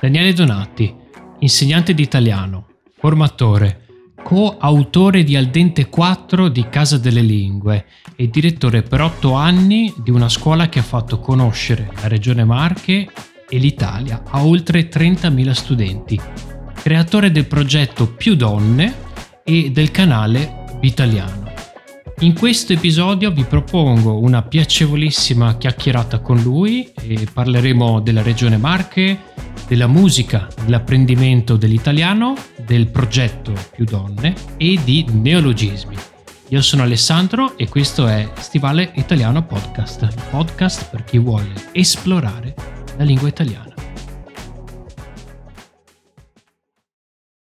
Daniele Donati, insegnante di italiano, formatore, coautore di Aldente 4 di Casa delle Lingue e direttore per otto anni di una scuola che ha fatto conoscere la Regione Marche e l'Italia a oltre 30.000 studenti, creatore del progetto Più Donne e del canale Vitaliano. In questo episodio vi propongo una piacevolissima chiacchierata con lui e parleremo della Regione Marche, della musica, dell'apprendimento dell'italiano, del progetto Più Donne e di neologismi. Io sono Alessandro e questo è Stivale Italiano Podcast, il podcast per chi vuole esplorare la lingua italiana.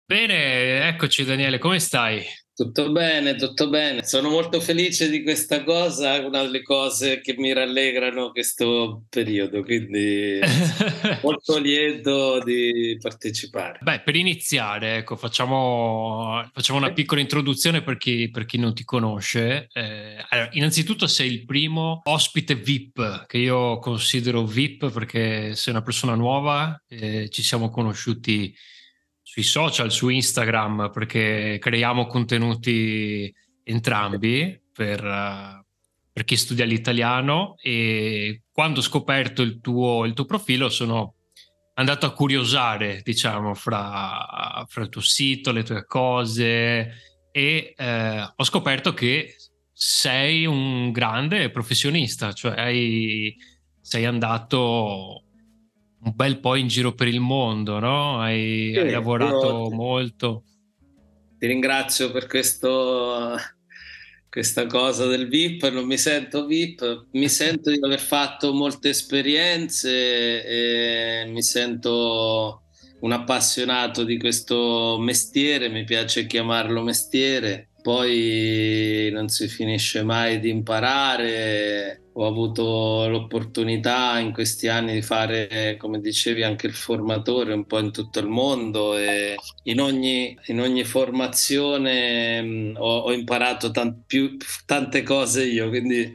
Bene, eccoci Daniele, come stai? Tutto bene, tutto bene. Sono molto felice di questa cosa, una delle cose che mi rallegrano questo periodo, quindi molto lieto di partecipare. Beh, per iniziare, ecco, facciamo, facciamo una piccola introduzione per chi, per chi non ti conosce. Eh, allora, innanzitutto sei il primo ospite VIP, che io considero VIP perché sei una persona nuova, eh, ci siamo conosciuti sui social, su Instagram, perché creiamo contenuti entrambi per, uh, per chi studia l'italiano e quando ho scoperto il tuo, il tuo profilo sono andato a curiosare, diciamo, fra, fra, il tuo sito, le tue cose e eh, ho scoperto che sei un grande professionista, cioè hai, sei andato un bel po' in giro per il mondo, no? Hai, sì, hai lavorato ti, molto. Ti ringrazio per questo, questa cosa del VIP, non mi sento VIP, mi sento di aver fatto molte esperienze mi sento un appassionato di questo mestiere, mi piace chiamarlo mestiere poi non si finisce mai di imparare. Ho avuto l'opportunità in questi anni di fare, come dicevi, anche il formatore un po' in tutto il mondo e in ogni, in ogni formazione mh, ho, ho, imparato tant, più, tante cose io, quindi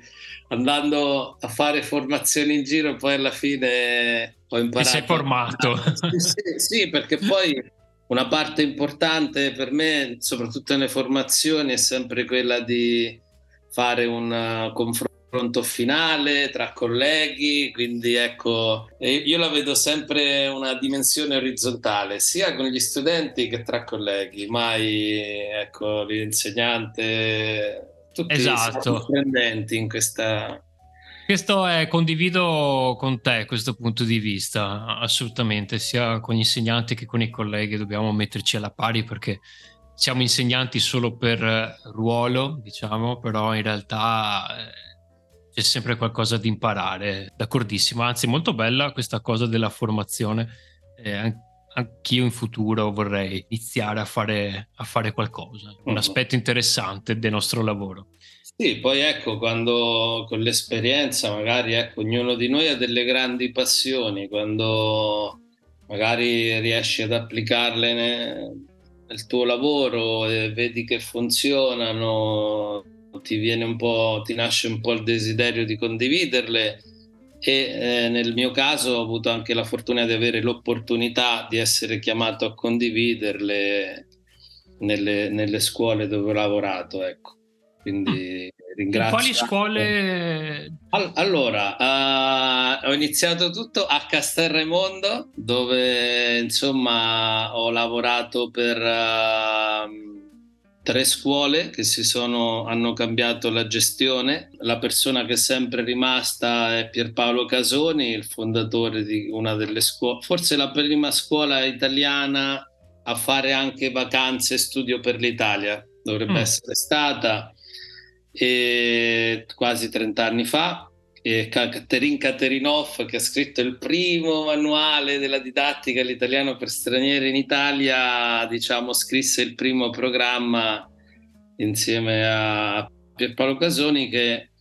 andando a fare formazioni in giro poi alla fine ho imparato. Ti sei formato. Sì, sì, perché poi una parte importante per me, soprattutto nelle formazioni, è sempre quella di fare un uh, confronto finale tra colleghi, quindi ecco, io la vedo sempre una dimensione orizzontale, sia con gli studenti che tra colleghi, mai ecco, l'insegnante, tutti esatto. sono apprendenti in questa questo è, condivido con te questo punto di vista, assolutamente, sia con gli insegnanti che con i colleghi dobbiamo metterci alla pari perché siamo insegnanti solo per ruolo, diciamo, però in realtà eh, c'è sempre qualcosa da imparare, d'accordissimo, anzi molto bella questa cosa della formazione, eh, anch'io in futuro vorrei iniziare a fare, a fare qualcosa, un mm-hmm. aspetto interessante del nostro lavoro. Sì, poi ecco, quando con l'esperienza magari ecco, ognuno di noi ha delle grandi passioni, quando magari riesci ad applicarle nel tuo lavoro e vedi che funzionano, ti viene un po', ti nasce un po' il desiderio di condividerle e eh, nel mio caso ho avuto anche la fortuna di avere l'opportunità di essere chiamato a condividerle nelle, nelle scuole dove ho lavorato, ecco. Quindi ringrazio. quali scuole? allora, uh, ho iniziato tutto a Castelraimondo, dove insomma ho lavorato per uh, tre scuole che si sono, hanno cambiato la gestione. La persona che è sempre rimasta è Pierpaolo Casoni, il fondatore di una delle scuole, forse la prima scuola italiana a fare anche vacanze e studio per l'Italia. Dovrebbe mm. essere stata e quasi 30 anni fa. E Katerin che ha scritto il primo manuale della didattica all'italiano per stranieri in Italia, diciamo, scrisse il primo programma insieme a Pierpaolo Casoni che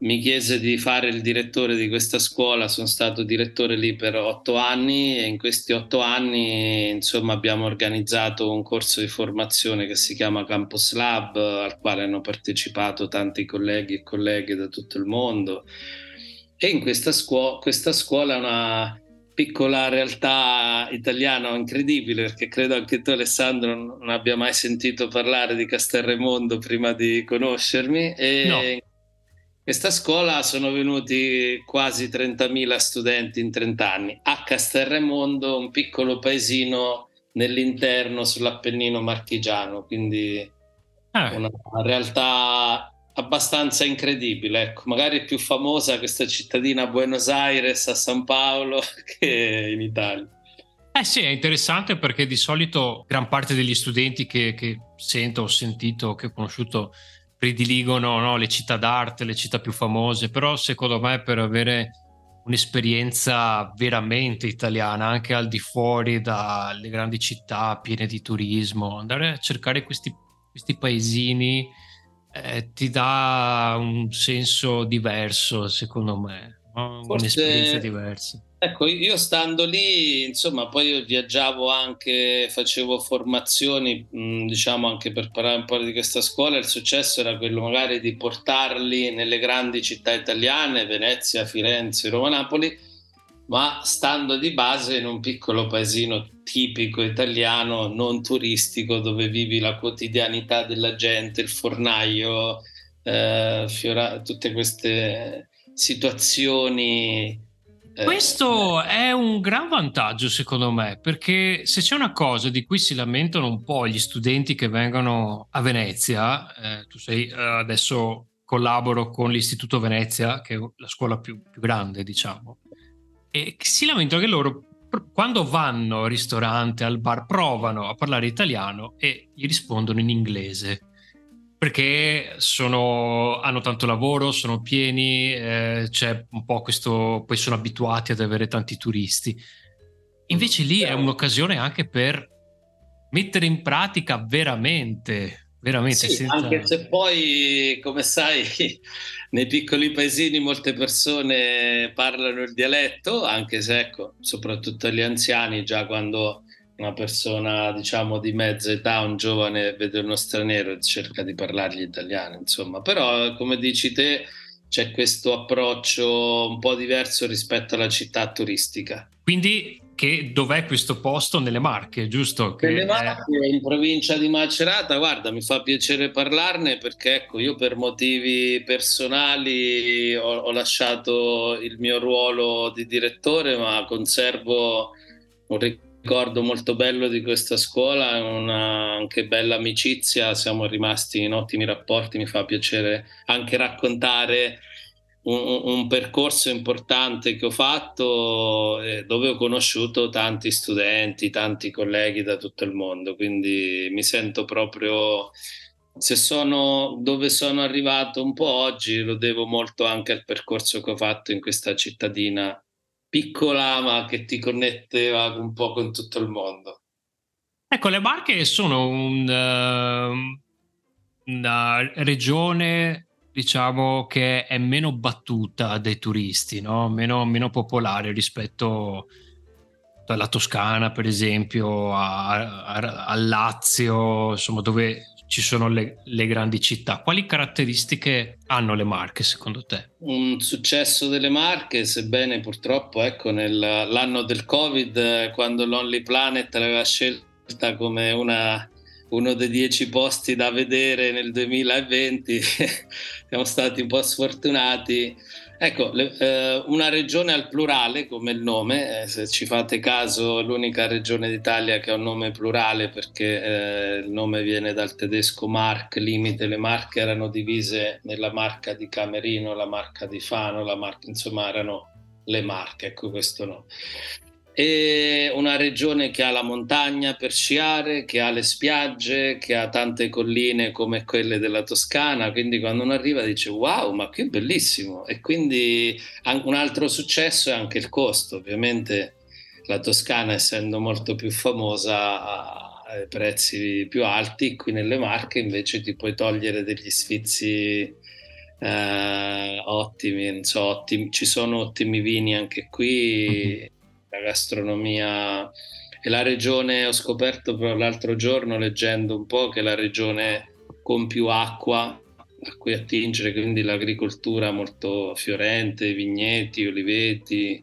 mi chiese di fare il direttore di questa scuola, sono stato direttore lì per otto anni e in questi otto anni insomma, abbiamo organizzato un corso di formazione che si chiama Campus Lab al quale hanno partecipato tanti colleghi e colleghe da tutto il mondo e in questa, scuo- questa scuola è una, piccola realtà italiana incredibile perché credo anche tu Alessandro non abbia mai sentito parlare di Castelremondo prima di conoscermi e no. in questa scuola sono venuti quasi 30.000 studenti in 30 anni a Castelremondo un piccolo paesino nell'interno sull'Appennino marchigiano quindi ah. una realtà abbastanza incredibile. Ecco, magari è più famosa questa cittadina a Buenos Aires, a San Paolo, che in Italia. Eh sì, è interessante perché di solito gran parte degli studenti che, che sento, ho sentito, che ho conosciuto, prediligono no, le città d'arte, le città più famose, però secondo me per avere un'esperienza veramente italiana, anche al di fuori dalle grandi città piene di turismo, andare a cercare questi, questi paesini eh, ti dà un senso diverso, secondo me, no? Forse, un'esperienza diversa. Ecco, io stando lì, insomma, poi viaggiavo anche, facevo formazioni, diciamo anche per parlare un po' di questa scuola, il successo era quello magari di portarli nelle grandi città italiane, Venezia, Firenze, Roma, Napoli, ma stando di base in un piccolo paesino tipico italiano, non turistico, dove vivi la quotidianità della gente, il fornaio, eh, fiora- tutte queste situazioni. Eh, Questo è un gran vantaggio secondo me, perché se c'è una cosa di cui si lamentano un po' gli studenti che vengono a Venezia, eh, tu sei eh, adesso collaboro con l'Istituto Venezia, che è la scuola più, più grande, diciamo e si lamentano che loro quando vanno al ristorante, al bar, provano a parlare italiano e gli rispondono in inglese perché sono, hanno tanto lavoro, sono pieni, eh, c'è un po' questo, poi sono abituati ad avere tanti turisti. Invece lì è un'occasione anche per mettere in pratica veramente veramente. Sì, senza... Anche se poi, come sai, nei piccoli paesini molte persone parlano il dialetto, anche se, ecco, soprattutto gli anziani, già quando una persona, diciamo, di mezza età, un giovane, vede uno straniero cerca di parlargli italiano, insomma. Però, come dici te, c'è questo approccio un po' diverso rispetto alla città turistica. Quindi che dov'è questo posto? Nelle Marche, giusto? Che nelle Marche, è... in provincia di Macerata, guarda, mi fa piacere parlarne perché ecco, io per motivi personali ho, ho lasciato il mio ruolo di direttore, ma conservo un ricordo molto bello di questa scuola, una anche bella amicizia, siamo rimasti in ottimi rapporti, mi fa piacere anche raccontare un, percorso importante che ho fatto eh, dove ho conosciuto tanti studenti, tanti colleghi da tutto il mondo, quindi mi sento proprio, se sono dove sono arrivato un po' oggi, lo devo molto anche al percorso che ho fatto in questa cittadina piccola ma che ti connetteva un po' con tutto il mondo. Ecco, le Marche sono un, uh, una regione diciamo che è meno battuta dai turisti, no? meno, meno, popolare rispetto alla Toscana, per esempio, al Lazio, insomma, dove ci sono le, le, grandi città. Quali caratteristiche hanno le Marche secondo te? Un successo delle Marche, sebbene purtroppo ecco, nell'anno del Covid, quando l'Only Planet l'aveva scelta come una uno dei dieci posti da vedere nel 2020, siamo stati un po' sfortunati. Ecco, le, eh, una regione al plurale come il nome, eh, se ci fate caso, l'unica regione d'Italia che ha un nome plurale perché eh, il nome viene dal tedesco Mark, limite, le marche erano divise nella marca di Camerino, la marca di Fano, la marca, insomma erano le marche, ecco questo no è una regione che ha la montagna per sciare, che ha le spiagge, che ha tante colline come quelle della Toscana, quindi quando uno arriva dice wow, ma è bellissimo. E quindi un altro successo è anche il costo, ovviamente la Toscana essendo molto più famosa ha prezzi più alti, qui nelle Marche invece ti puoi togliere degli sfizi eh, ottimi, so, ottimi, ci sono ottimi vini anche qui. Gastronomia e la regione, ho scoperto però l'altro giorno leggendo un po' che è la regione con più acqua a cui attingere, quindi l'agricoltura molto fiorente, vigneti, oliveti,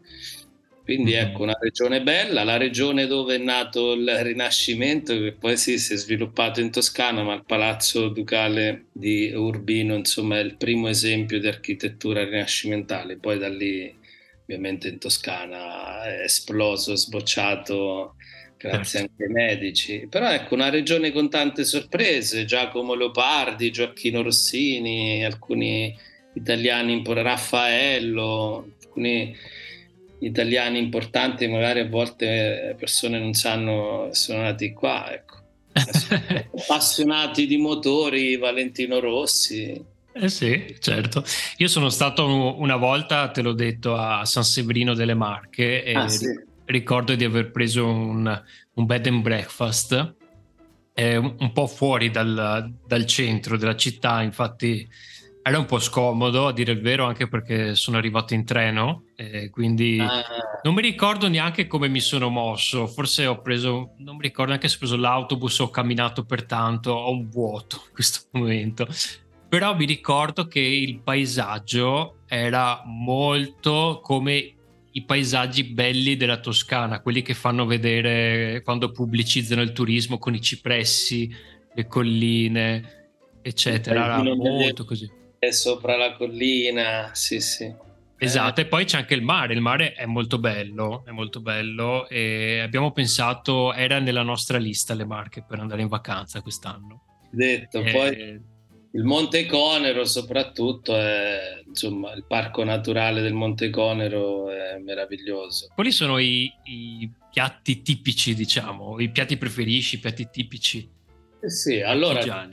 Quindi mm-hmm. ecco una regione bella, la regione dove è nato il Rinascimento, che poi sì, si è sviluppato in Toscana, ma il Palazzo Ducale di Urbino insomma è il primo esempio di architettura rinascimentale, poi da lì ovviamente in Toscana è esploso, sbocciato grazie certo. anche ai medici. Però ecco, una regione con tante sorprese, Giacomo Leopardi, Gioacchino Rossini, alcuni italiani, Raffaello, alcuni italiani importanti, magari a volte persone non sanno sono nati qua, ecco. appassionati di motori, Valentino Rossi. Eh sì, certo. Io sono stato una volta, te l'ho detto, a San Severino delle Marche e ah, sì. ricordo di aver preso un, un bed and breakfast eh, un po' fuori dal, dal, centro della città, infatti era un po' scomodo a dire il vero anche perché sono arrivato in treno e quindi ah. non mi ricordo neanche come mi sono mosso, forse ho preso, non mi ricordo neanche se ho preso l'autobus o ho camminato per tanto, ho un vuoto in questo momento però mi ricordo che il paesaggio era molto come i paesaggi belli della Toscana, quelli che fanno vedere quando pubblicizzano il turismo con i cipressi, le colline, eccetera. Era molto così. È sopra la collina, sì, sì. Esatto, eh. e poi c'è anche il mare, il mare è molto bello, è molto bello e abbiamo pensato, era nella nostra lista le Marche per andare in vacanza quest'anno. Detto, e... poi il Monte Conero soprattutto è, insomma, il parco naturale del Monte Conero è meraviglioso. Quali sono i, i piatti tipici, diciamo, i piatti preferisci, i piatti tipici? Eh sì, allora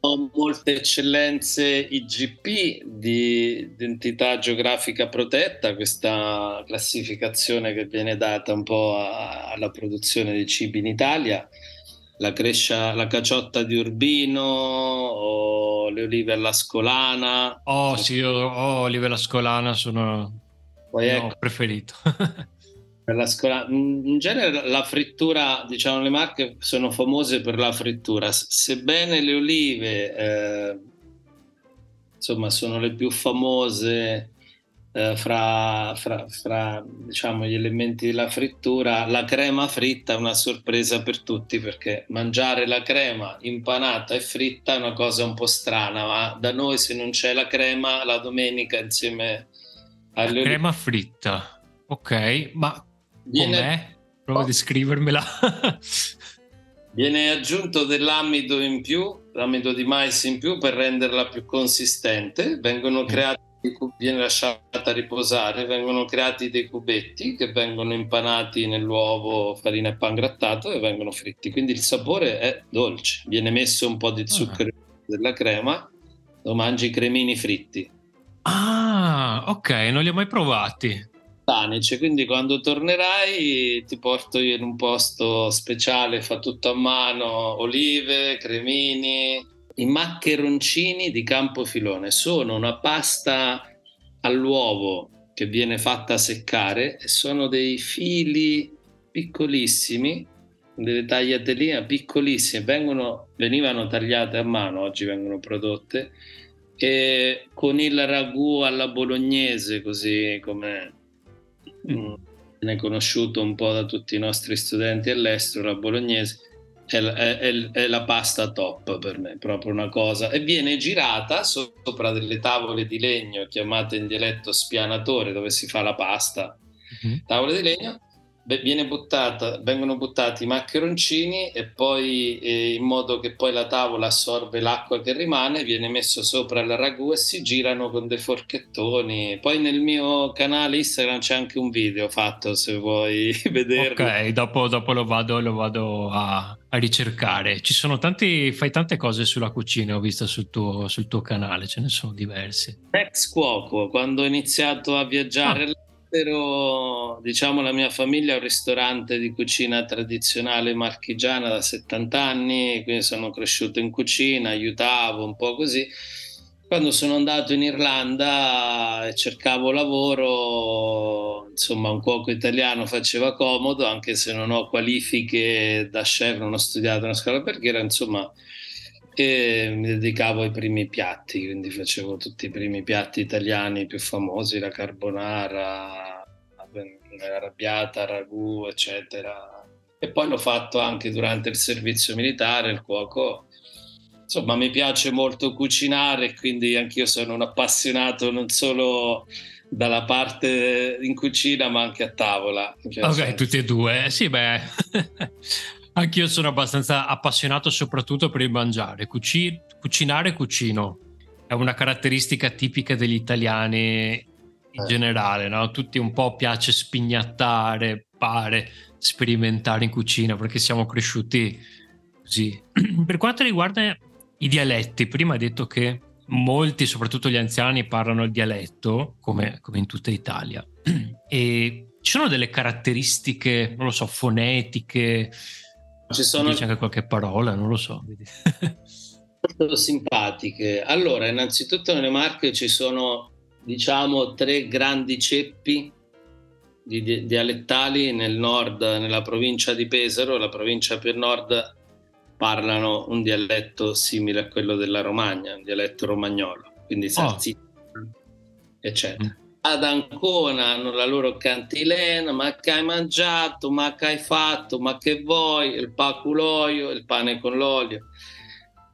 ho molte eccellenze IGP di identità geografica protetta, questa classificazione che viene data un po' alla produzione di cibi in Italia la, crescia, la caciotta di Urbino o le olive alla scolana. Oh sì, io oh, olive alla scolana sono Poi ecco, preferito. la scolana. In genere la frittura, diciamo le marche sono famose per la frittura, sebbene le olive eh, insomma sono le più famose eh, fra, fra, fra diciamo, gli elementi della frittura, la crema fritta è una sorpresa per tutti perché mangiare la crema impanata e fritta è una cosa un po' strana, ma da noi se non c'è la crema la domenica insieme alle... La crema fritta, ok, ma Viene... com'è? Prova oh. a descrivermela. Viene aggiunto dell'amido in più, l'amido di mais in più per renderla più consistente. Vengono mm. creati viene lasciata riposare, vengono creati dei cubetti che vengono impanati nell'uovo, farina e pan grattato e vengono fritti. Quindi il sapore è dolce, viene messo un po' di ah. zucchero ah. della crema, lo mangi cremini fritti. Ah, ok, non li ho mai provati. Tanice, quindi quando tornerai ti porto io in un posto speciale, fa tutto a mano, olive, cremini, i maccheroncini di Campofilone sono una pasta all'uovo che viene fatta seccare e sono dei fili piccolissimi, delle tagliateline piccolissime, vengono, venivano tagliate a mano, oggi vengono prodotte, e con il ragù alla bolognese, così come mm. viene conosciuto un po' da tutti i nostri studenti all'estero, la bolognese è, è, è, la pasta top per me, proprio una cosa. E viene girata sopra delle tavole di legno chiamate in dialetto spianatore dove si fa la pasta. Mm-hmm. Tavole di legno buttata, vengono buttati i maccheroncini e poi eh, in modo che poi la tavola assorbe l'acqua che rimane, viene messo sopra il ragù e si girano con dei forchettoni. Poi nel mio canale Instagram c'è anche un video fatto se vuoi vederlo. Ok, dopo, dopo lo vado, lo vado a, a, ricercare. Ci sono tanti, fai tante cose sulla cucina, ho visto sul tuo, sul tuo canale, ce ne sono diverse. Ex cuoco, quando ho iniziato a viaggiare ah all'estero, diciamo, la mia famiglia ha un ristorante di cucina tradizionale marchigiana da 70 anni, quindi sono cresciuto in cucina, aiutavo un po' così. Quando sono andato in Irlanda e cercavo lavoro, insomma, un cuoco italiano faceva comodo, anche se non ho qualifiche da chef, non ho studiato una scuola perché era, insomma, e mi dedicavo ai primi piatti, quindi facevo tutti i primi piatti italiani più famosi, la carbonara, arrabbiata, ragù, eccetera. E poi l'ho fatto anche durante il servizio militare, il cuoco. Insomma, mi piace molto cucinare, quindi anch'io sono un appassionato non solo dalla parte in cucina, ma anche a tavola. Ok, tutti e due. Sì, beh, anch'io sono abbastanza appassionato soprattutto per il mangiare. Cuci- cucinare, cucino. È una caratteristica tipica degli italiani in eh. generale, no? Tutti un po' piace spignattare, pare, sperimentare in cucina perché siamo cresciuti così. per quanto riguarda i dialetti, prima hai detto che molti, soprattutto gli anziani, parlano il dialetto, come, come in tutta Italia. e ci sono delle caratteristiche, non lo so, fonetiche, ci sono... Dice anche qualche parola, non lo so. Molto simpatiche. Allora, innanzitutto nelle Marche ci sono diciamo tre grandi ceppi di, di, dialettali nel nord, nella provincia di Pesaro, la provincia più nord parlano un dialetto simile a quello della Romagna, un dialetto romagnolo, quindi salsiccia, oh. eccetera. Mm. Ad Ancona hanno la loro cantilena, ma che hai mangiato, ma che hai fatto, ma che vuoi, il paculoio, il pane con l'olio.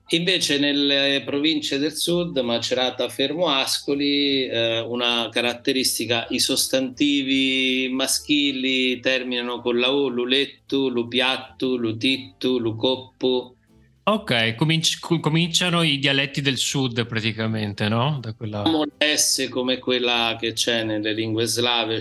Invece nelle province del sud, Macerata, Fermo, Ascoli, eh, una caratteristica, i sostantivi maschili terminano con la U, lulettu, lupiattu, lutittu, lucoppu. Ok, cominci- cominciano i dialetti del sud praticamente, no? Da quella... S come quella che c'è nelle lingue slave,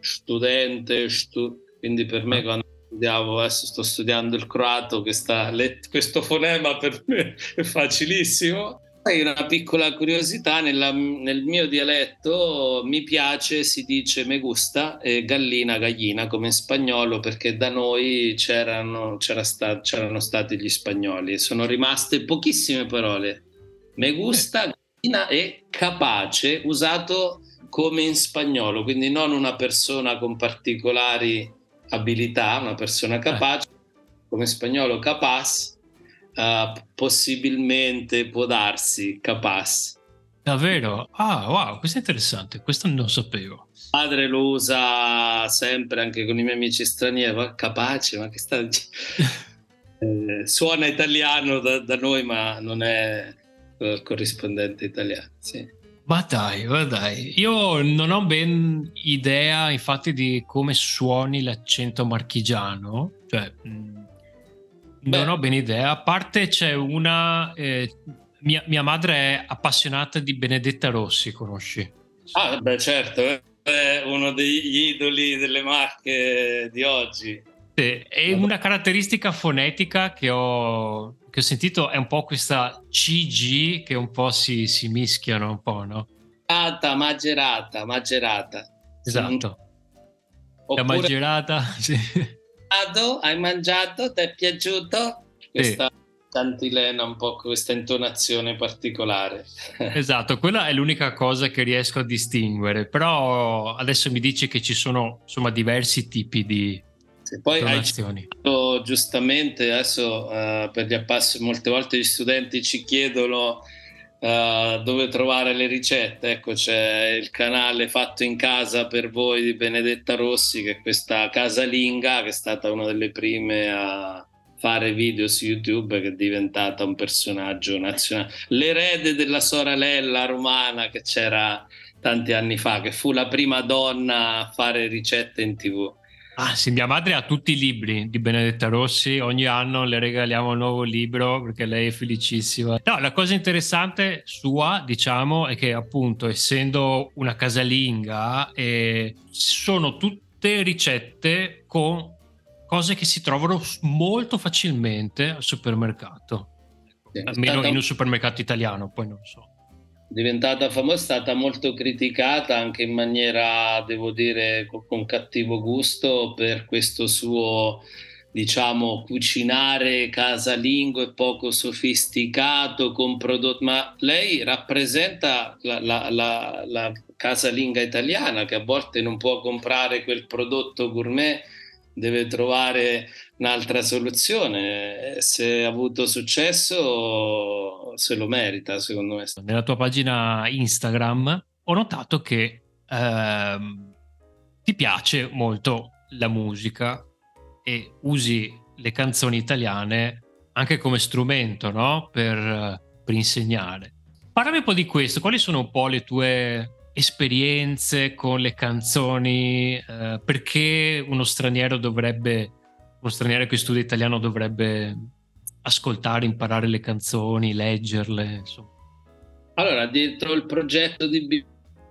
studente, stu... quindi per me ah. quando studiavo, adesso sto studiando il croato, questa, questo fonema per me è facilissimo. Poi una piccola curiosità, nella, nel mio dialetto mi piace, si dice me gusta e gallina, gallina come in spagnolo perché da noi c'erano, c'era sta, c'erano stati gli spagnoli sono rimaste pochissime parole. Me gusta, gallina e capace usato come in spagnolo, quindi non una persona con particolari abilità, una persona eh. capace, come spagnolo capaz, uh, possibilmente può darsi capaz. Davvero? Ah, wow, questo è interessante, questo non sapevo. Padre lo usa sempre anche con i miei amici stranieri, ma capace, ma che sta eh, suona italiano da, da, noi, ma non è il corrispondente italiano. Sì. Ma dai, ma dai, io non ho ben idea infatti di come suoni l'accento marchigiano, cioè mh, non ho ben idea, a parte c'è una, eh, mia, mia, madre è appassionata di Benedetta Rossi, conosci? Ah, beh certo, è uno degli idoli delle marche di oggi. Sì, è una caratteristica fonetica che ho che ho sentito è un po' questa CG che un po' si, si mischiano un po', no? Magerata, magerata, magerata. Esatto. Oppure, La magerata, sì. Hai mangiato? Ti è piaciuto? Questa sì. cantilena, un po' questa intonazione particolare. Esatto, quella è l'unica cosa che riesco a distinguere, però adesso mi dici che ci sono insomma diversi tipi di, sì, poi hai citato giustamente adesso uh, per gli appassi molte volte gli studenti ci chiedono uh, dove trovare le ricette. Ecco, c'è il canale Fatto in casa per voi di Benedetta Rossi, che è questa casalinga che è stata una delle prime a fare video su YouTube che è diventata un personaggio nazionale. L'erede della sorella romana che c'era tanti anni fa, che fu la prima donna a fare ricette in tv. Ah sì, mia madre ha tutti i libri di Benedetta Rossi, ogni anno le regaliamo un nuovo libro perché lei è felicissima. No, la cosa interessante sua, diciamo, è che appunto essendo una casalinga, eh, sono tutte ricette con cose che si trovano molto facilmente al supermercato. Sì, Almeno stata... in un supermercato italiano, poi non so diventata famosa, è stata molto criticata anche in maniera, devo dire, con cattivo gusto per questo suo, diciamo, cucinare casalingo e poco sofisticato con prodotti, ma lei rappresenta la, la, la, la casalinga italiana che a volte non può comprare quel prodotto gourmet, deve trovare un'altra soluzione. Se ha avuto successo, se lo merita, secondo me. Nella tua pagina Instagram ho notato che ehm, ti piace molto la musica e usi le canzoni italiane anche come strumento no? per, per insegnare. Parlami un po' di questo, quali sono un po' le tue esperienze con le canzoni, eh, perché uno straniero dovrebbe, uno straniero che studia italiano dovrebbe ascoltare, imparare le canzoni, leggerle, insomma. Allora, dietro il progetto di B-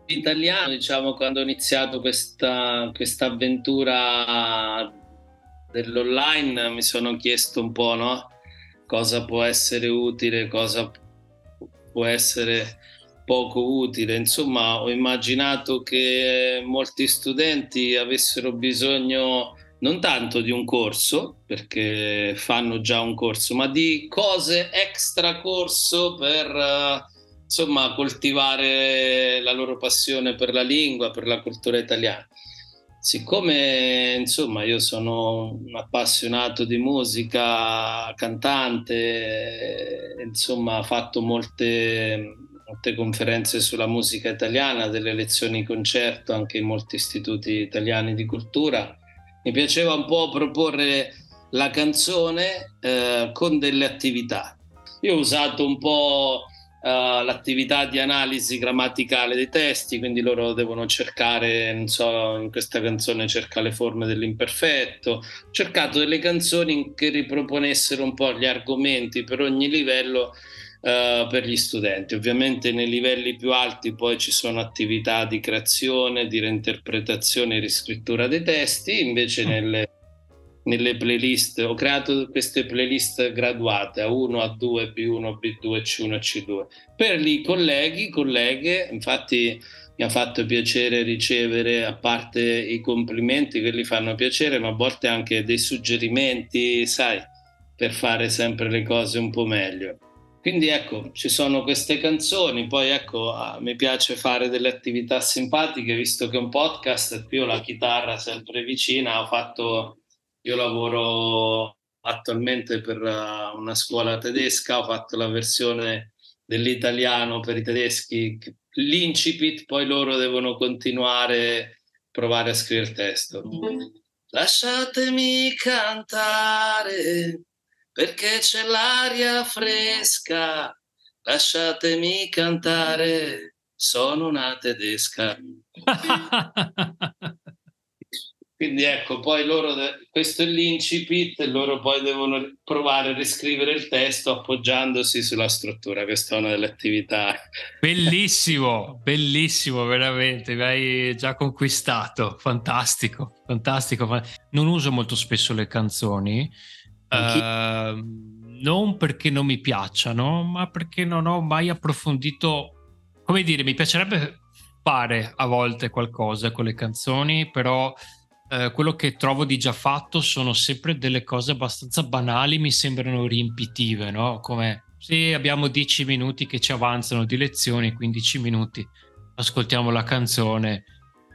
italiano, diciamo, quando ho iniziato questa, questa avventura dell'online, mi sono chiesto un po', no? Cosa può essere utile, cosa può essere poco utile. Insomma, ho immaginato che molti studenti avessero bisogno non tanto di un corso, perché fanno già un corso, ma di cose extra corso per insomma coltivare la loro passione per la lingua, per la cultura italiana. Siccome insomma io sono un appassionato di musica, cantante, insomma ho fatto molte molte conferenze sulla musica italiana, delle lezioni concerto anche in molti istituti italiani di cultura. Mi piaceva un po' proporre la canzone eh, con delle attività. Io ho usato un po' uh, l'attività di analisi grammaticale dei testi, quindi loro devono cercare, non so, in questa canzone cerca le forme dell'imperfetto. Ho cercato delle canzoni che riproponessero un po' gli argomenti per ogni livello Uh, per gli studenti. Ovviamente nei livelli più alti poi ci sono attività di creazione, di reinterpretazione e riscrittura dei testi, invece mm. nelle, nelle, playlist ho creato queste playlist graduate A1, A2, B1, B2, C1 e C2 per i colleghi, colleghe, infatti mi ha fatto piacere ricevere, a parte i complimenti che li fanno piacere, ma a volte anche dei suggerimenti, sai, per fare sempre le cose un po' meglio. Quindi ecco, ci sono queste canzoni, poi ecco, ah, mi piace fare delle attività simpatiche, visto che è un podcast qui ho la chitarra sempre vicina, ho fatto, io lavoro attualmente per uh, una scuola tedesca, ho fatto la versione dell'italiano per i tedeschi, l'incipit, poi loro devono continuare, a provare a scrivere il testo. Lasciatemi cantare perché c'è l'aria fresca, lasciatemi cantare, sono una tedesca. Quindi ecco, poi loro, questo è l'incipit, e loro poi devono provare a riscrivere il testo appoggiandosi sulla struttura. Questa è una delle attività. Bellissimo, bellissimo, veramente, mi hai già conquistato. Fantastico, fantastico. Non uso molto spesso le canzoni, Uh, non perché non mi piacciono, ma perché non ho mai approfondito. Come dire, mi piacerebbe fare a volte qualcosa con le canzoni, però uh, quello che trovo di già fatto sono sempre delle cose abbastanza banali, mi sembrano riempitive, no? Come se abbiamo 10 minuti che ci avanzano di lezioni, 15 minuti ascoltiamo la canzone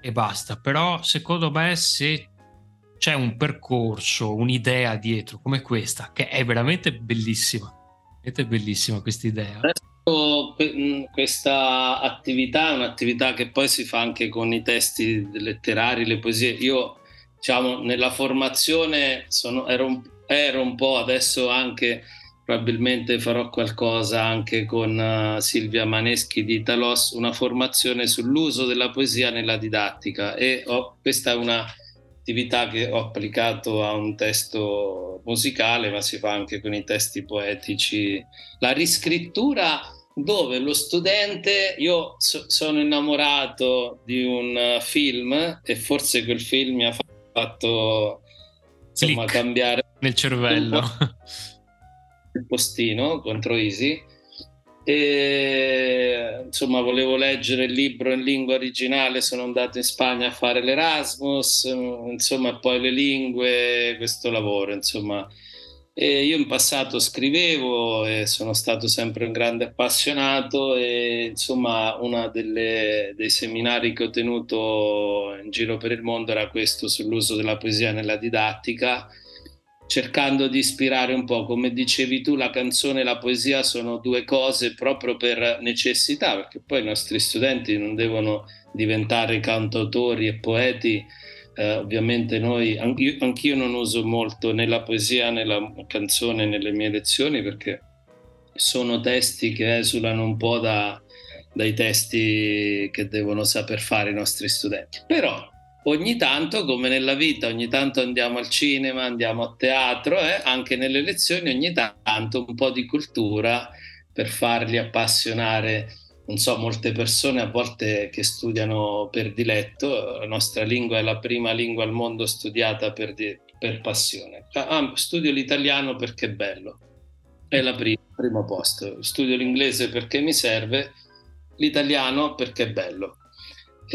e basta. Però secondo me se c'è un percorso, un'idea dietro come questa, che è veramente bellissima. È bellissima questa idea. Questa attività è un'attività che poi si fa anche con i testi letterari, le poesie. Io, diciamo, nella formazione sono, ero, un, ero un po', adesso anche probabilmente farò qualcosa anche con uh, Silvia Maneschi di Italos, una formazione sull'uso della poesia nella didattica e ho, questa è una attività che ho applicato a un testo musicale, ma si fa anche con i testi poetici. La riscrittura dove lo studente, io so, sono innamorato di un film e forse quel film mi ha fatto insomma, cambiare nel cervello il postino contro Easy e insomma volevo leggere il libro in lingua originale sono andato in Spagna a fare l'Erasmus insomma poi le lingue questo lavoro insomma. E io in passato scrivevo e sono stato sempre un grande appassionato e insomma uno dei seminari che ho tenuto in giro per il mondo era questo sull'uso della poesia nella didattica cercando di ispirare un po', come dicevi tu, la canzone e la poesia sono due cose proprio per necessità, perché poi i nostri studenti non devono diventare cantautori e poeti. Eh, ovviamente noi, anch'io, anch'io non uso molto né la poesia né la canzone nelle mie lezioni perché sono testi che esulano un po' da, dai testi che devono saper fare i nostri studenti. Però ogni tanto, come nella vita, ogni tanto andiamo al cinema, andiamo a teatro, eh, anche nelle lezioni ogni tanto un po' di cultura per farli appassionare. Non so, molte persone a volte che studiano per diletto, la nostra lingua è la prima lingua al mondo studiata per, di, per passione. Ah, studio l'italiano perché è bello, è prima, primo posto. Studio l'inglese perché mi serve, l'italiano perché è bello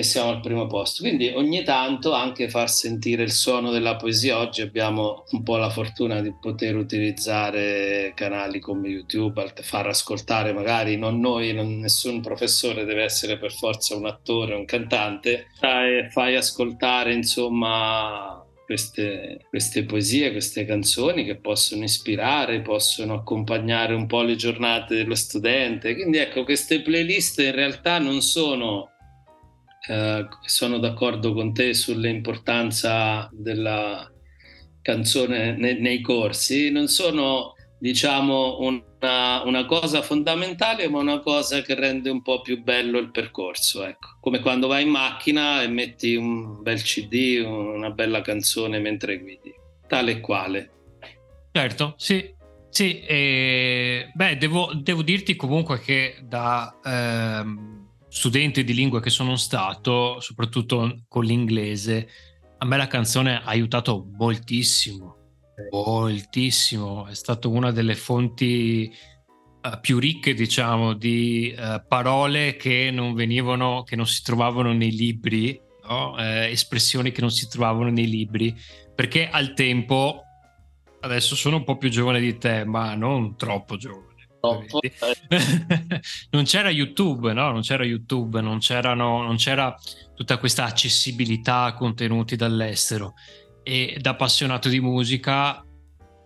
e siamo al primo posto. Quindi ogni tanto anche far sentire il suono della poesia. Oggi abbiamo un po' la fortuna di poter utilizzare canali come YouTube, far ascoltare magari non noi, non, nessun professore deve essere per forza un attore, un cantante, fai, fai ascoltare insomma queste, queste, poesie, queste canzoni che possono ispirare, possono accompagnare un po' le giornate dello studente. Quindi ecco, queste playlist in realtà non sono eh, sono d'accordo con te sull'importanza della canzone nei, nei corsi, non sono diciamo una, una, cosa fondamentale ma una cosa che rende un po' più bello il percorso ecco. come quando vai in macchina e metti un bel cd una bella canzone mentre guidi tale e quale certo sì sì eh, beh devo, devo, dirti comunque che da ehm studente di lingua che sono stato, soprattutto con l'inglese, a me la canzone ha aiutato moltissimo, moltissimo. È stata una delle fonti uh, più ricche, diciamo, di uh, parole che non venivano, che non si trovavano nei libri, no? eh, espressioni che non si trovavano nei libri, perché al tempo, adesso sono un po' più giovane di te, ma non troppo giovane non c'era YouTube, no? Non c'era YouTube, non, non c'era tutta questa accessibilità a contenuti dall'estero. E da appassionato di musica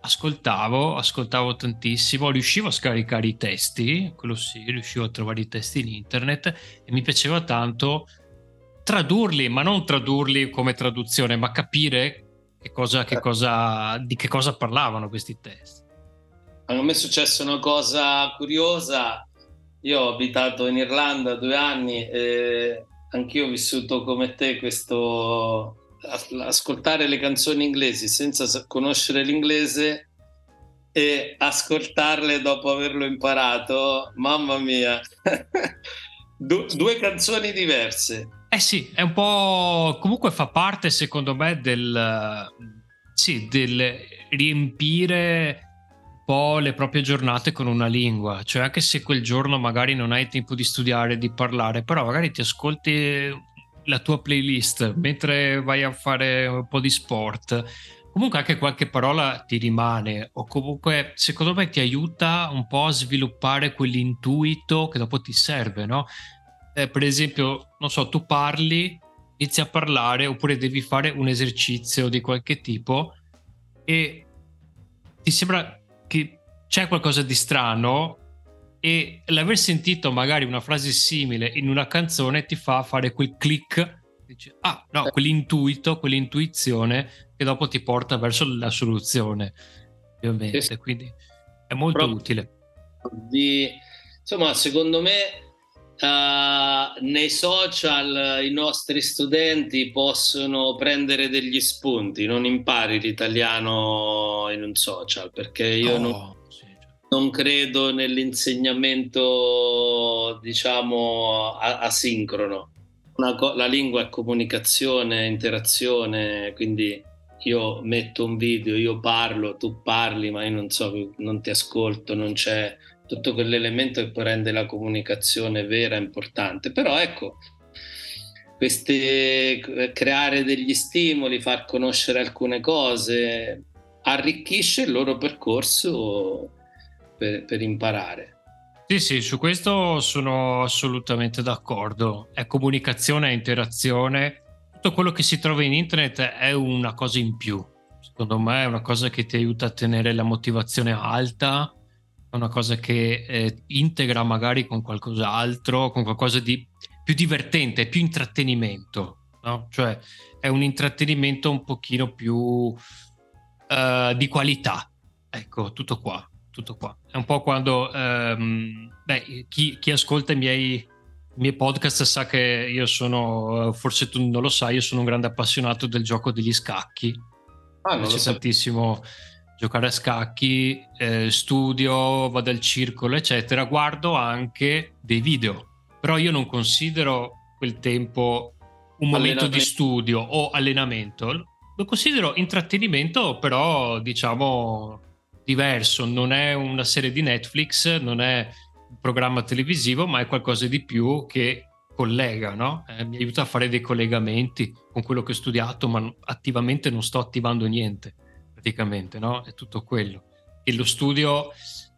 ascoltavo, ascoltavo tantissimo, riuscivo a scaricare i testi, quello sì, riuscivo a trovare i testi in internet e mi piaceva tanto tradurli, ma non tradurli come traduzione, ma capire che cosa, che cosa, di che cosa parlavano questi testi a me è successa una cosa curiosa. Io ho abitato in Irlanda due anni e anch'io ho vissuto come te questo ascoltare le canzoni inglesi senza conoscere l'inglese e ascoltarle dopo averlo imparato. Mamma mia, du- due canzoni diverse. Eh sì, è un po' comunque fa parte secondo me del, sì, del riempire po' le proprie giornate con una lingua, cioè anche se quel giorno magari non hai tempo di studiare, di parlare, però magari ti ascolti la tua playlist mentre vai a fare un po' di sport. Comunque anche qualche parola ti rimane o comunque secondo me ti aiuta un po' a sviluppare quell'intuito che dopo ti serve, no? Eh, per esempio, non so, tu parli, inizi a parlare oppure devi fare un esercizio di qualche tipo e ti sembra c'è qualcosa di strano e l'aver sentito magari una frase simile in una canzone ti fa fare quel click dici, ah no, quell'intuito, quell'intuizione che dopo ti porta verso la soluzione. Ovviamente, quindi è molto Proprio utile. di, insomma secondo me Uh, nei social i nostri studenti possono prendere degli spunti, non impari l'italiano in un social perché io oh, non, sì. Non, credo nell'insegnamento diciamo asincrono. Co- la lingua è comunicazione, interazione, quindi io metto un video, io parlo, tu parli, ma io non so, non ti ascolto, non c'è tutto quell'elemento che poi rende la comunicazione vera importante. Però ecco, queste, creare degli stimoli, far conoscere alcune cose, arricchisce il loro percorso per, per imparare. Sì, sì, su questo sono assolutamente d'accordo. È comunicazione, è interazione. Tutto quello che si trova in internet è una cosa in più secondo me è una cosa che ti aiuta a tenere la motivazione alta, è una cosa che eh, integra magari con qualcos'altro, con qualcosa di più divertente, più intrattenimento, no? Cioè è un intrattenimento un pochino più uh, di qualità. Ecco, tutto qua, tutto qua. È un po' quando, um, beh, chi, chi ascolta i miei, i miei podcast sa che io sono, forse tu non lo sai, io sono un grande appassionato del gioco degli scacchi. Ah, Mi piace tantissimo giocare a scacchi, eh, studio, vado al circolo, eccetera. Guardo anche dei video però io non considero quel tempo un momento di studio o allenamento, lo considero intrattenimento, però diciamo diverso, non è una serie di Netflix, non è un programma televisivo, ma è qualcosa di più che collega, no? Eh, mi aiuta a fare dei collegamenti con quello che ho studiato, ma attivamente non sto attivando niente, praticamente, no? È tutto quello. E lo studio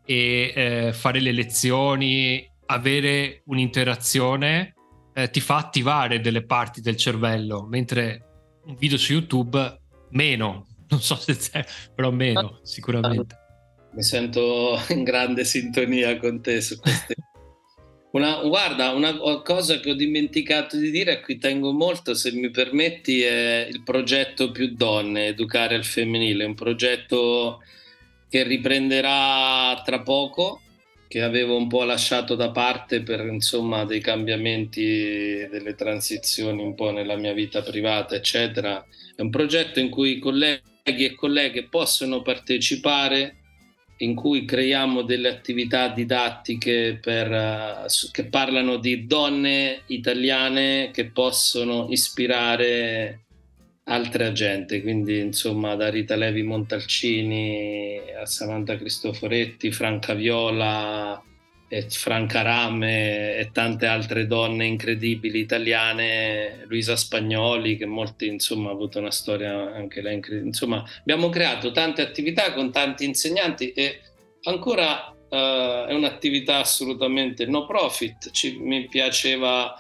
e eh, fare le lezioni avere un'interazione eh, ti fa attivare delle parti del cervello, mentre un video su YouTube meno, non so se c'è, però meno sicuramente. Mi sento in grande sintonia con te su queste una, guarda, una cosa che ho dimenticato di dire, a cui tengo molto, se mi permetti, è il progetto Più Donne, Educare al Femminile, un progetto che riprenderà tra poco che avevo un po' lasciato da parte per insomma dei cambiamenti, delle transizioni un po' nella mia vita privata, eccetera. È un progetto in cui colleghi e colleghe possono partecipare, in cui creiamo delle attività didattiche per, uh, che parlano di donne italiane che possono ispirare altre agente, quindi insomma da Rita Levi Montalcini a Samantha Cristoforetti, Franca Viola, Franca Rame e tante altre donne incredibili italiane, Luisa Spagnoli che molti insomma ha avuto una storia anche lei incredibile. Insomma abbiamo creato tante attività con tanti insegnanti e ancora uh, è un'attività assolutamente no profit, Ci, mi piaceva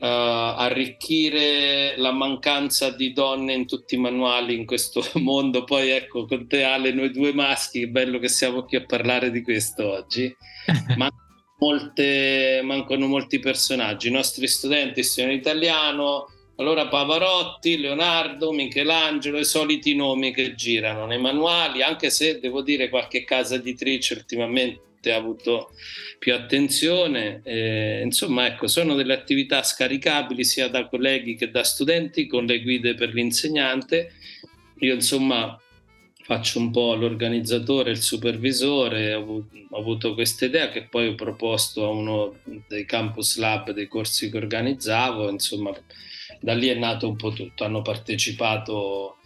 uh, arricchire la mancanza di donne in tutti i manuali in questo mondo. Poi ecco, con te Ale, noi due maschi, è bello che siamo qui a parlare di questo oggi. Ma molte, mancano molti personaggi. I nostri studenti studiano italiano, allora Pavarotti, Leonardo, Michelangelo, i soliti nomi che girano nei manuali, anche se devo dire qualche casa editrice ultimamente ha avuto più attenzione. Eh, insomma, ecco, sono delle attività scaricabili sia da colleghi che da studenti con le guide per l'insegnante. Io, insomma, faccio un po' l'organizzatore, il supervisore, ho, avuto questa idea che poi ho proposto a uno dei campus lab dei corsi che organizzavo, insomma, da lì è nato un po' tutto. Hanno partecipato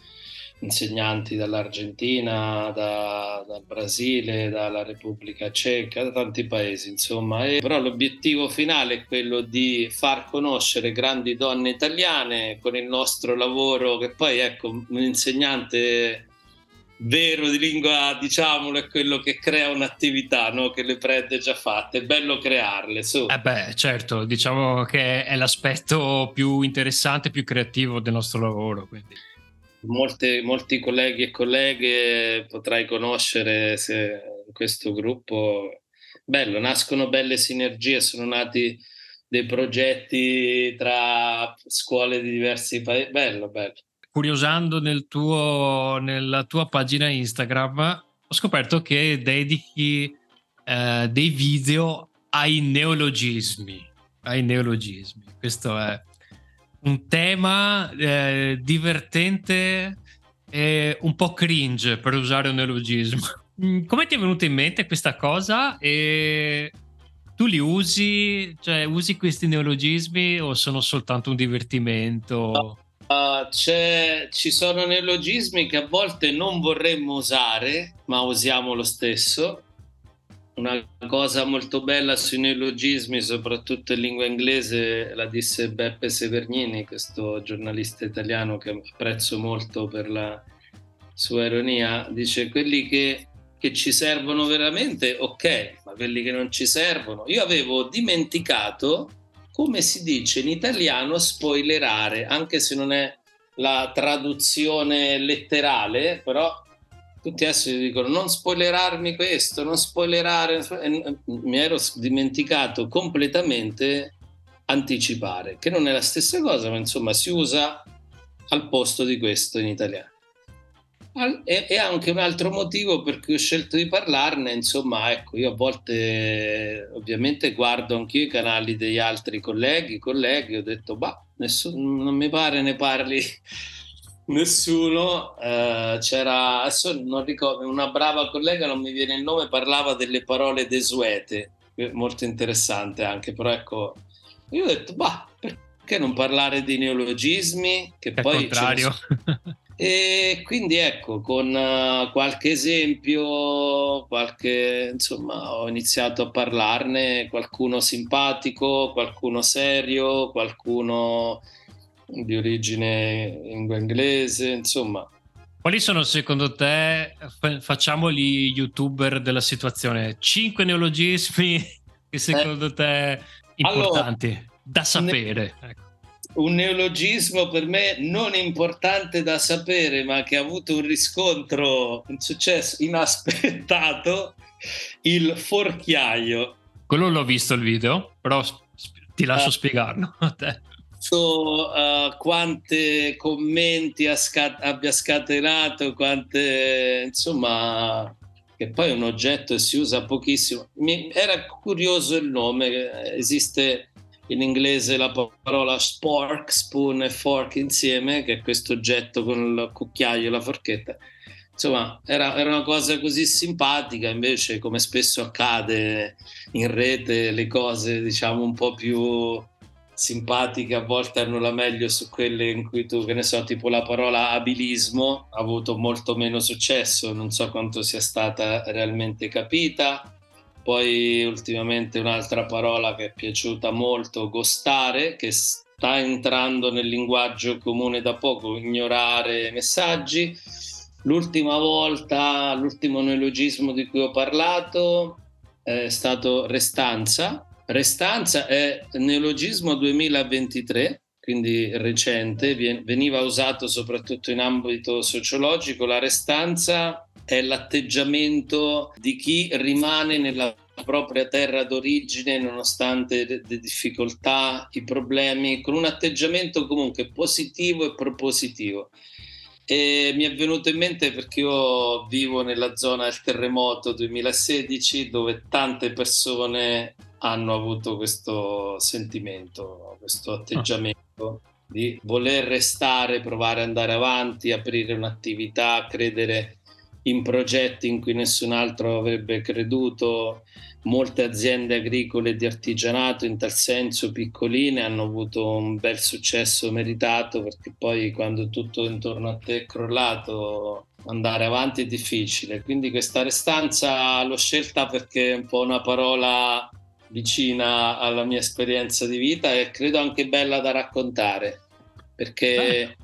insegnanti dall'Argentina, da, dal Brasile, dalla Repubblica Ceca, da tanti paesi, insomma. E, però l'obiettivo finale è quello di far conoscere grandi donne italiane con il nostro lavoro, che poi ecco, un insegnante vero di lingua, diciamolo, è quello che crea un'attività, no? che le prende già fatte. È bello crearle. Su. Eh beh, certo, diciamo che è l'aspetto più interessante, più creativo del nostro lavoro. Quindi molte, molti colleghi e colleghe potrai conoscere in questo gruppo. Bello, nascono belle sinergie, sono nati dei progetti tra scuole di diversi paesi. Bello, bello. Curiosando nel tuo, nella tua pagina Instagram, ho scoperto che dedichi eh, dei video ai neologismi. Ai neologismi. Questo è un tema eh, divertente e un po' cringe per usare un neologismo. Mm, come ti è venuta in mente questa cosa e tu li usi? Cioè, usi questi neologismi o sono soltanto un divertimento? Uh, ci sono neologismi che a volte non vorremmo usare, ma usiamo lo stesso una cosa molto bella sui neologismi, soprattutto in lingua inglese, la disse Beppe Severnini, questo giornalista italiano che apprezzo molto per la sua ironia. Dice quelli che, che ci servono veramente, ok, ma quelli che non ci servono. Io avevo dimenticato come si dice in italiano spoilerare, anche se non è la traduzione letterale, però tutti adesso mi dicono non spoilerarmi questo, non spoilerare, mi ero dimenticato completamente anticipare, che non è la stessa cosa, ma insomma si usa al posto di questo in italiano. E, anche un altro motivo per cui ho scelto di parlarne, insomma, ecco, io a volte ovviamente guardo anch'io i canali degli altri colleghi, colleghi, ho detto, bah, nessuno, non mi pare ne parli Nessuno, eh, c'era, adesso non ricordo, una brava collega, non mi viene il nome, parlava delle parole desuete, molto interessante anche, però ecco, io ho detto, bah, perché non parlare di neologismi? Che Al poi contrario. E quindi ecco, con uh, qualche esempio, qualche, insomma, ho iniziato a parlarne, qualcuno simpatico, qualcuno serio, qualcuno di origine lingua inglese, insomma. Quali sono secondo te, facciamo gli youtuber della situazione, cinque neologismi che secondo eh, te importanti allora, da sapere? Ne- ecco. Un neologismo per me non importante da sapere, ma che ha avuto un riscontro, un successo inaspettato, il forchiaio. Quello l'ho visto il video, però ti lascio uh, spiegarlo a te so uh, quante commenti scat- abbia scatenato, quante insomma, che poi è un oggetto e si usa pochissimo. Mi, era curioso il nome, esiste in inglese la parola spork, spoon e fork insieme, che è questo oggetto con il cucchiaio e la forchetta. Insomma, era, era, una cosa così simpatica, invece, come spesso accade in rete, le cose diciamo un po' più simpatiche a volte hanno la meglio su quelle in cui tu, che ne so, tipo la parola abilismo ha avuto molto meno successo, non so quanto sia stata realmente capita. Poi ultimamente un'altra parola che è piaciuta molto, gostare, che sta entrando nel linguaggio comune da poco, ignorare messaggi. L'ultima volta, l'ultimo neologismo di cui ho parlato è stato restanza, Restanza è neologismo 2023, quindi recente, veniva usato soprattutto in ambito sociologico. La restanza è l'atteggiamento di chi rimane nella propria terra d'origine nonostante le difficoltà, i problemi, con un atteggiamento comunque positivo e propositivo. E mi è venuto in mente perché io vivo nella zona del terremoto 2016 dove tante persone hanno avuto questo sentimento, questo atteggiamento di voler restare, provare ad andare avanti, aprire un'attività, credere in progetti in cui nessun altro avrebbe creduto. Molte aziende agricole di artigianato, in tal senso piccoline, hanno avuto un bel successo meritato perché poi quando tutto intorno a te è crollato andare avanti è difficile. Quindi questa restanza l'ho scelta perché è un po' una parola vicina alla mia esperienza di vita e credo anche bella da raccontare perché eh.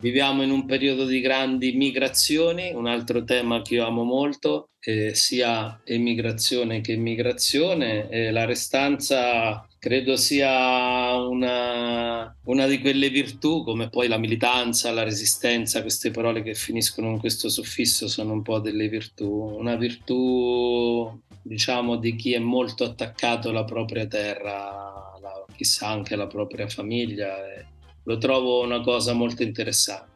viviamo in un periodo di grandi migrazioni, un altro tema che io amo molto, eh, sia emigrazione che immigrazione e la restanza credo sia una, una, di quelle virtù, come poi la militanza, la resistenza, queste parole che finiscono con questo suffisso sono un po' delle virtù, una virtù diciamo, di chi è molto attaccato alla propria terra, la, chissà anche alla propria famiglia. lo trovo una cosa molto interessante.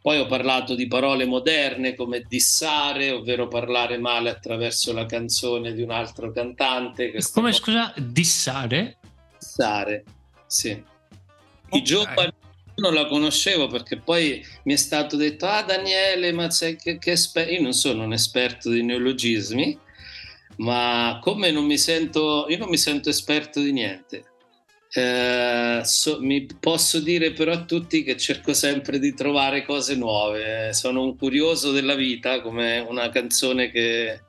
Poi ho parlato di parole moderne come dissare, ovvero parlare male attraverso la canzone di un altro cantante. Come cosa... scusa, dissare? Dissare, sì. I okay. giovani non la conoscevo perché poi mi è stato detto ah Daniele ma sai che, che esper-? io non sono un esperto di neologismi ma come non mi sento, io non mi sento esperto di niente. Eh, so, mi posso dire però a tutti che cerco sempre di trovare cose nuove. Sono un curioso della vita, come una canzone che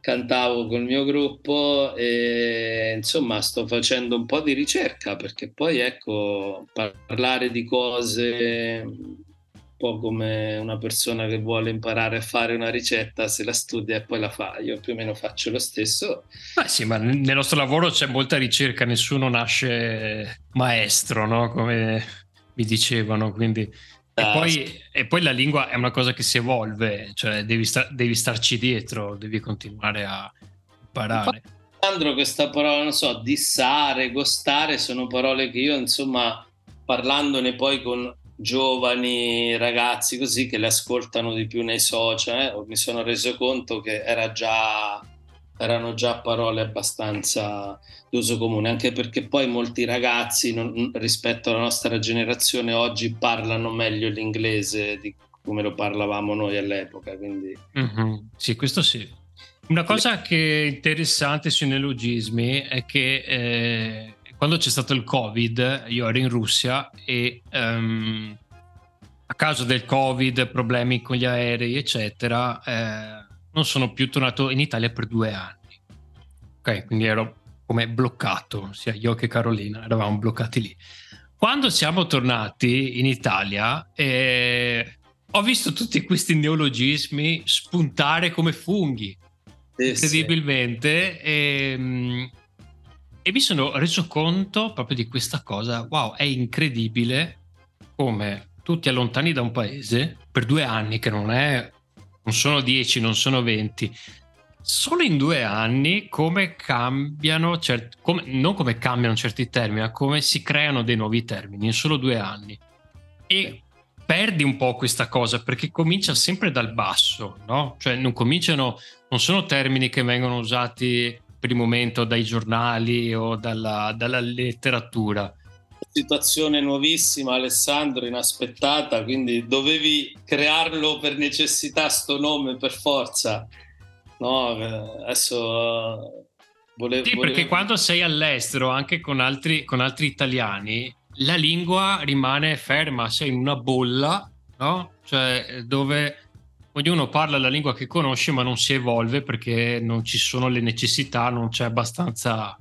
cantavo col mio gruppo e insomma sto facendo un po' di ricerca perché poi ecco parlare di cose po' come una persona che vuole imparare a fare una ricetta, se la studia e poi la fa. Io più o meno faccio lo stesso. Ma sì, ma nel nostro lavoro c'è molta ricerca, nessuno nasce maestro, no? Come mi dicevano, quindi... E Ah, poi, sì. e poi la lingua è una cosa che si evolve, cioè devi, sta- devi starci dietro, devi continuare a imparare. Sandro, questa parola, non so, dissare, gostare, sono parole che io, insomma, parlandone poi con giovani ragazzi così che le ascoltano di più nei social, eh, mi sono reso conto che era già, erano già parole abbastanza d'uso comune, anche perché poi molti ragazzi non- rispetto alla nostra generazione oggi parlano meglio l'inglese di come lo parlavamo noi all'epoca, quindi Mhm, Sì, questo sì. Una cosa che è interessante sui neologismi è che eh, quando c'è stato il Covid, io ero in Russia e ehm, a causa del Covid, problemi con gli aerei, eccetera, eh, non sono più tornato in Italia per due anni. Ok, quindi ero come bloccato, sia io che Carolina, eravamo bloccati lì. Quando siamo tornati in Italia, eh, ho visto tutti questi neologismi spuntare come funghi, incredibilmente, e, mm, e mi sono reso conto proprio di questa cosa. Wow, è incredibile come tu ti allontani da un paese per due anni, che non è, non sono dieci, non sono venti. Solo in due anni come cambiano, certi, come, non come cambiano certi termini, ma come si creano dei nuovi termini in solo due anni. E perdi un po' questa cosa perché comincia sempre dal basso, no? Cioè non cominciano, non sono termini che vengono usati per il momento dai giornali o dalla, dalla letteratura. situazione nuovissima, Alessandro, inaspettata, quindi dovevi crearlo per necessità sto nome per forza. No, eh, adesso eh, volevo... Sì, perché quando sei all'estero, anche con altri, con altri italiani, la lingua rimane ferma, sei in una bolla, no? Cioè dove ognuno parla la lingua che conosce ma non si evolve perché non ci sono le necessità, non c'è abbastanza...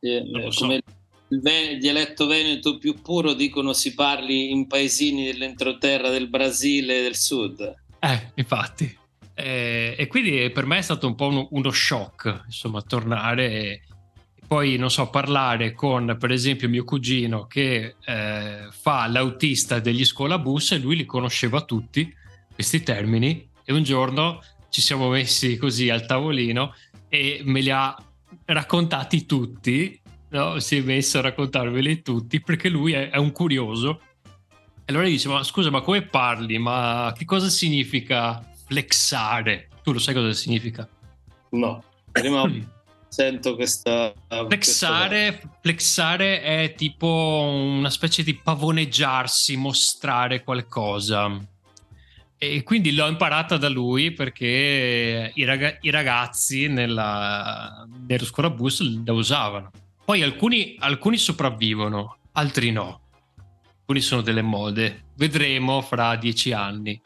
Eh, non so. come il dialetto veneto più puro dicono si parli in paesini dell'entroterra del Brasile e del sud. Eh, infatti. Eh, e quindi per me è stato un po' uno, uno shock, insomma, tornare e poi, non so, parlare con, per esempio, mio cugino che eh, fa l'autista degli scolabus e lui li conosceva tutti, questi termini, e un giorno ci siamo messi così al tavolino e me li ha raccontati tutti, no? si è messo a raccontarveli tutti perché lui è, è un curioso. E allora gli dice, ma scusa, ma come parli? Ma che cosa significa flexare? Tu lo sai cosa significa? No, prima sento questa... Flexare, flexare è tipo una specie di pavoneggiarsi, mostrare qualcosa. E quindi l'ho imparata da lui perché i, raga- i ragazzi nella, nello scuolabus la usavano. Poi alcuni, alcuni sopravvivono, altri no. Alcuni sono delle mode. Vedremo fra dieci anni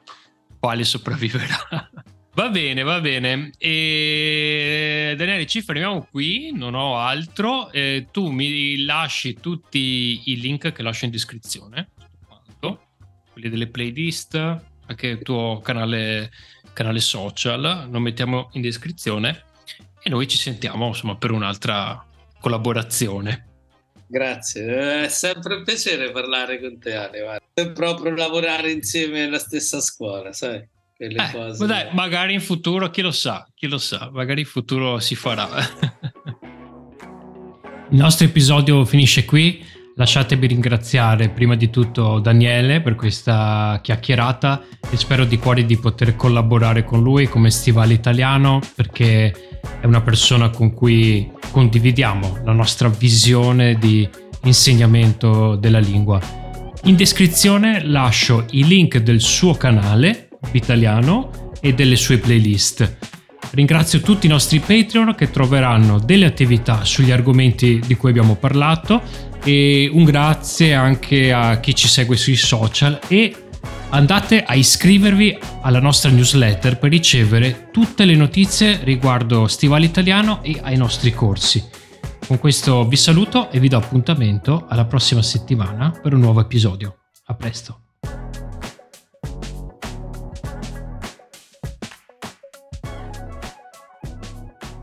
quale sopravviverà. Va bene, va bene. E Daniele, ci fermiamo qui, non ho altro. Eh, tu mi lasci tutti i link che lascio in descrizione, quelli delle playlist, anche il tuo canale, canale social, lo mettiamo in descrizione e noi ci sentiamo insomma per un'altra collaborazione. Grazie, è sempre un piacere parlare con te Ale, guarda. è proprio lavorare insieme nella stessa scuola, sai? Quelle Eh, cose. ma dai, magari in futuro, chi lo sa, chi lo sa, magari in futuro si farà. Il nostro episodio finisce qui. Lasciatemi ringraziare prima di tutto Daniele per questa chiacchierata e spero di cuore di poter collaborare con lui come stivale italiano perché è una persona con cui condividiamo la nostra visione di insegnamento della lingua. In descrizione lascio i link del suo canale italiano e delle sue playlist. Ringrazio tutti i nostri Patreon che troveranno delle attività sugli argomenti di cui abbiamo parlato e un grazie anche a chi ci segue sui social e andate a iscrivervi alla nostra newsletter per ricevere tutte le notizie riguardo Stivale Italiano e ai nostri corsi. Con questo vi saluto e vi do appuntamento alla prossima settimana per un nuovo episodio. A presto.